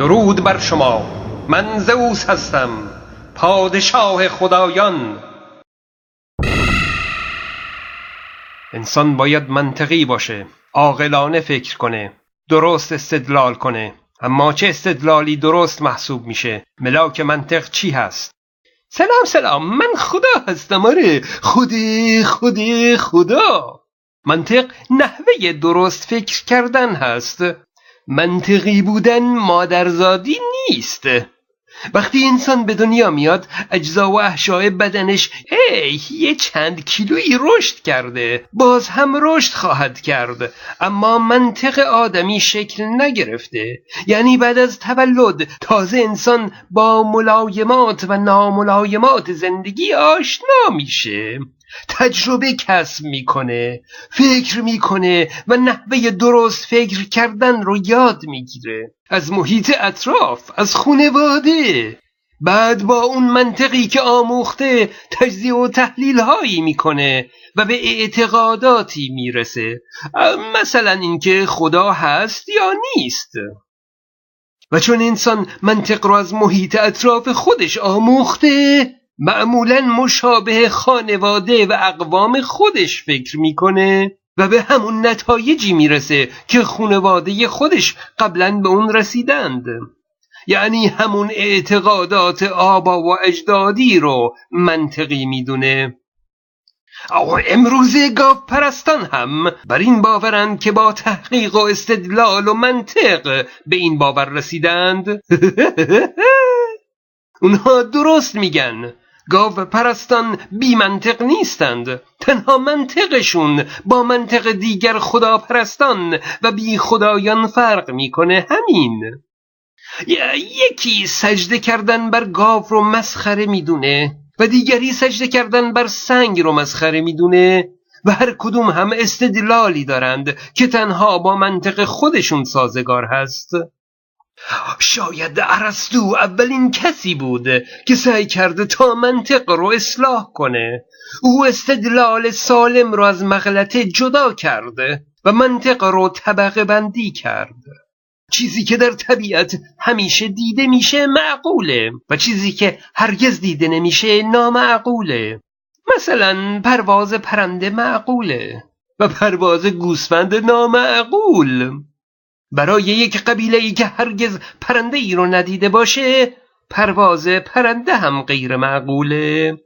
درود بر شما. من زئوس هستم پادشاه خدایان. انسان باید منطقی باشه عاقلانه فکر کنه درست استدلال کنه. اما چه استدلالی درست محسوب میشه؟ ملاک منطق چی هست؟ سلام سلام. من خدا هستم آره. خود خود خدا. منطق نحوه درست فکر کردن هست. منطقی بودن مادرزادی نیست. وقتی انسان به دنیا میاد اجزا و احشای بدنش ای یه چند کیلویی رشد کرده. باز هم رشد خواهد کرد. اما منطق آدمی شکل نگرفته. یعنی بعد از تولد تازه انسان با ملایمات و ناملایمات زندگی آشنا میشه. تجربه کسب می‌کنه فکر می‌کنه و نحوه درست فکر کردن رو یاد می‌گیره. از محیط اطراف از خونواده بعد با اون منطقی که آموخته تجزیه و تحلیل هایی می‌کنه و به اعتقاداتی می‌رسه. مثلا اینکه خدا هست یا نیست. و چون انسان منطق رو از محیط اطراف خودش آموخته معمولا مشابه خانواده و اقوام خودش فکر می‌کنه و به همون نتایجی می‌رسه که خانواده خودش قبلا به اون رسیدند. یعنی همون اعتقادات آبا و اجدادی رو منطقی می‌دونه. امروزه گاو پرستان هم بر این باورند که با تحقیق و استدلال و منطق به این باور رسیدند. اونها درست میگن. گاو پرستان بی منطق نیستند. تنها منطقشون با منطق دیگر خدا پرستان و بی خدایان فرق می‌کنه همین. یکی سجده کردن بر گاو رو مسخره می‌دونه و دیگری سجده کردن بر سنگ رو مسخره می‌دونه و هر کدوم هم استدلالی دارند که تنها با منطق خودشون سازگار هست. شاید ارسطو اولین کسی بود که سعی کرده تا منطق رو اصلاح کنه. او استدلال سالم رو از مغلطه جدا کرده و منطق رو طبقه بندی کرد چیزی که در طبیعت همیشه دیده میشه معقوله و چیزی که هرگز دیده نمیشه نامعقوله. مثلا پرواز پرنده معقوله و پرواز گوسفند نامعقول. برای یک قبیله ای که هرگز پرنده ای رو ندیده باشه پرواز پرنده هم غیر معقوله.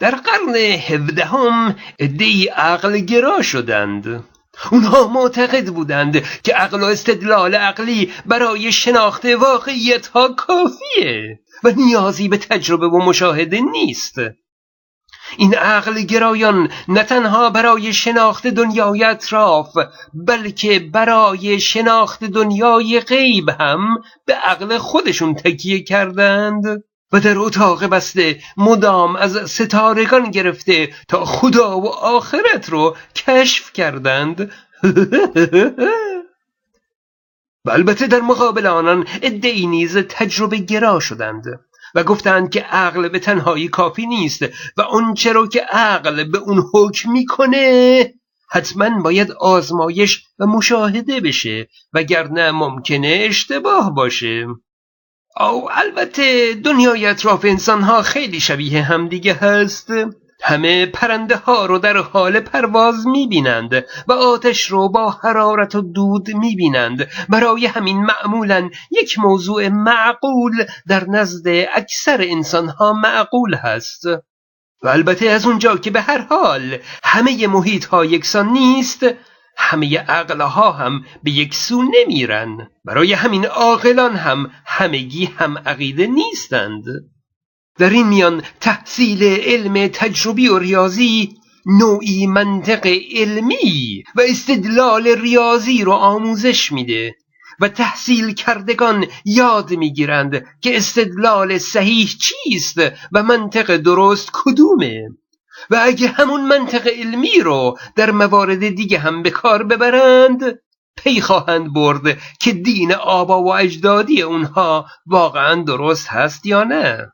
در قرن هفدهم ادهی عقل گرا شدند. اونها معتقد بودند که عقل و استدلال عقلی برای شناخت واقعیت ها کافیه و نیازی به تجربه و مشاهده نیست. این عقل گرایان نه تنها برای شناخت دنیای اطراف بلکه برای شناخت دنیای غیب هم به عقل خودشون تکیه کردند. و در اتاق بسته مدام از ستارگان گرفته تا خدا و آخرت رو کشف کردند. و البته در مقابل آنان ادعی نیز تجربه گرا شدند. و گفتند که عقل به تنهایی کافی نیست و آنچه رو که عقل به اون حکم می‌کنه حتما باید آزمایش و مشاهده بشه وگرنه ممکنه اشتباه باشه. او البته دنیای اطراف انسان ها خیلی شبیه همدیگه هست. همه پرنده ها رو در حال پرواز می‌بینند و آتش رو با حرارت و دود می‌بینند. برای همین معمولا یک موضوع معقول در نزد اکثر انسان ها معقول هست. و البته از اونجا که به هر حال همه محیط ها یکسان نیست همه عقلها هم به یک سو نمیرن. برای همین عاقلان هم همگی هم عقیده نیستند. در این میان تحصیل علم تجربی و ریاضی نوعی منطق علمی و استدلال ریاضی رو آموزش میده و تحصیل کردگان یاد می‌گیرند که استدلال صحیح چیست و منطق درست کدومه. و اگه همون منطق علمی رو در موارد دیگه هم به کار ببرند پی خواهند برد که دین آبا و اجدادی اونها واقعا درست هست یا نه.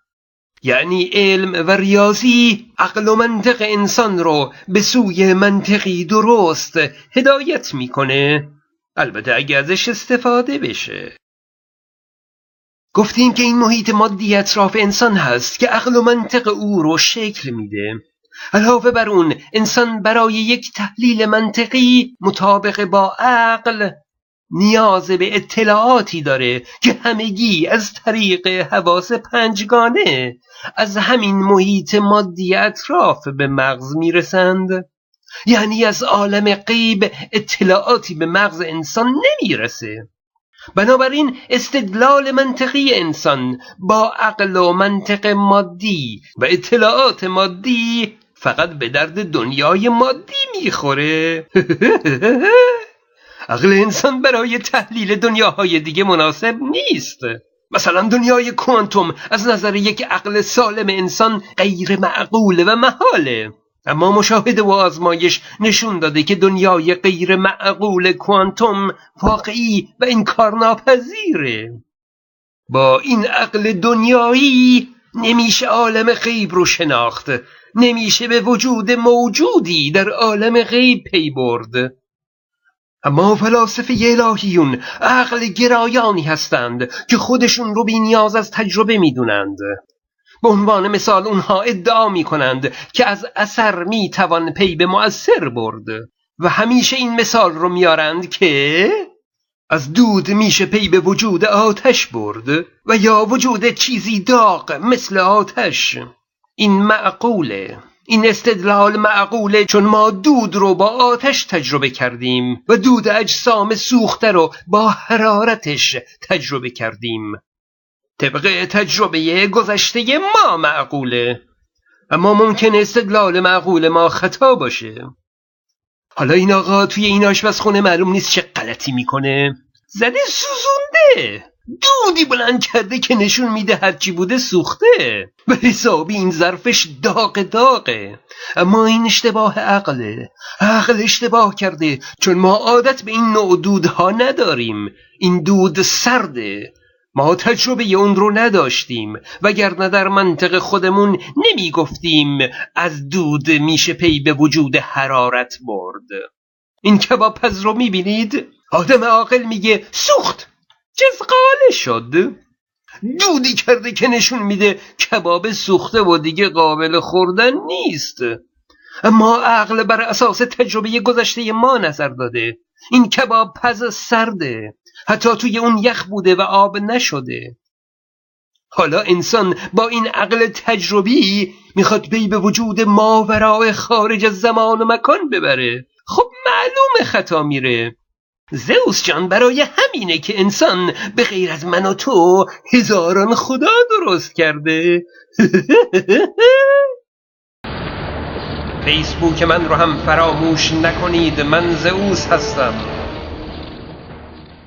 یعنی علم و ریاضی عقل و منطق انسان رو به سوی منطقی درست هدایت می‌کنه. البته اگه ازش استفاده بشه. گفتیم که این محیط مادی اطراف انسان هست که عقل و منطق او رو شکل میده. علاوه بر اون انسان برای یک تحلیل منطقی مطابق با عقل نیاز به اطلاعاتی داره که همگی از طریق حواس پنجگانه از همین محیط مادی اطراف به مغز می‌رسند. یعنی از عالم غیب اطلاعاتی به مغز انسان نمی‌رسه. بنابراین استدلال منطقی انسان با عقل و منطق مادی و اطلاعات مادی فقط به درد دنیای مادی می‌خوره. عقل انسان برای تحلیل دنیاهای دیگه مناسب نیست. مثلا دنیای کوانتوم از نظر یک عقل سالم انسان غیر معقول و محاله. اما مشاهده و آزمایش نشون داده که دنیای غیر معقول کوانتوم واقعی و انکار ناپذیره با این عقل دنیایی نمیشه عالم غیب رو شناخت. نمیشه به وجود موجودی در عالم غیب پی برد. اما فلاسفه الهیون عقل گرایانی هستند که خودشون رو بی نیاز از تجربه می‌دونند. به عنوان مثال اونها ادعا می کنند که از اثر می توان پی به مؤثر برد و همیشه این مثال رو میارند که از دود میشه پی به وجود آتش برد و یا وجود چیزی داغ مثل آتش. این معقوله. این استدلال معقوله چون ما دود رو با آتش تجربه کردیم و دود اجسام سوخته رو با حرارتش تجربه کردیم. طبق تجربه گذشته ما معقوله. اما ممکن استدلال معقول ما خطا باشه. حالا این آقا توی این آشپزخونه معلوم نیست چه غلطی می‌کنه. زده سوزونده. دودی بلند کرده که نشون میده هرچی بوده سوخته. به حسابی این ظرفش داغ داغه. اما این اشتباه عقله. عقل اشتباه کرده. چون ما عادت به این نوع دودها نداریم. این دود سرده. ما تجربه اون رو نداشتیم. وگرنه در منطق خودمون نمی گفتیم از دود میشه پی به وجود حرارت برد. این کباب پز رو می‌بینید؟ آدم عاقل میگه سوخت! جزقاله شد. دودی کرده که نشون میده کباب سوخته و دیگه قابل خوردن نیست. اما عقل بر اساس تجربه گذشته ما نظر داده. این کباب پز سرده. حتی توی اون یخ بوده و آب نشده. حالا انسان با این عقل تجربی می‌خواد بی به وجود ماورای خارج از زمان و مکان ببره. خب معلوم خطا میره. زئوس جان برای همینه که انسان به غیر از من و تو هزاران خدا درست کرده. فیسبوک من رو هم فراموش نکنید. من زئوس هستم.